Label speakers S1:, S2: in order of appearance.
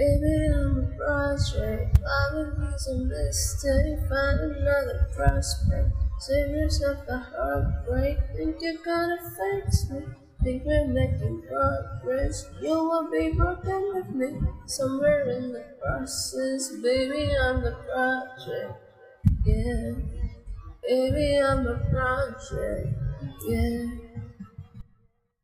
S1: Baby, I'm a project. Love is a mistake. Find another prospect. Save yourself a heartbreak. Think you're gonna fix me. Think we're making progress. You will be broken with me. Somewhere in the process, baby, I'm the project. Yeah. Baby, I'm a project. Yeah.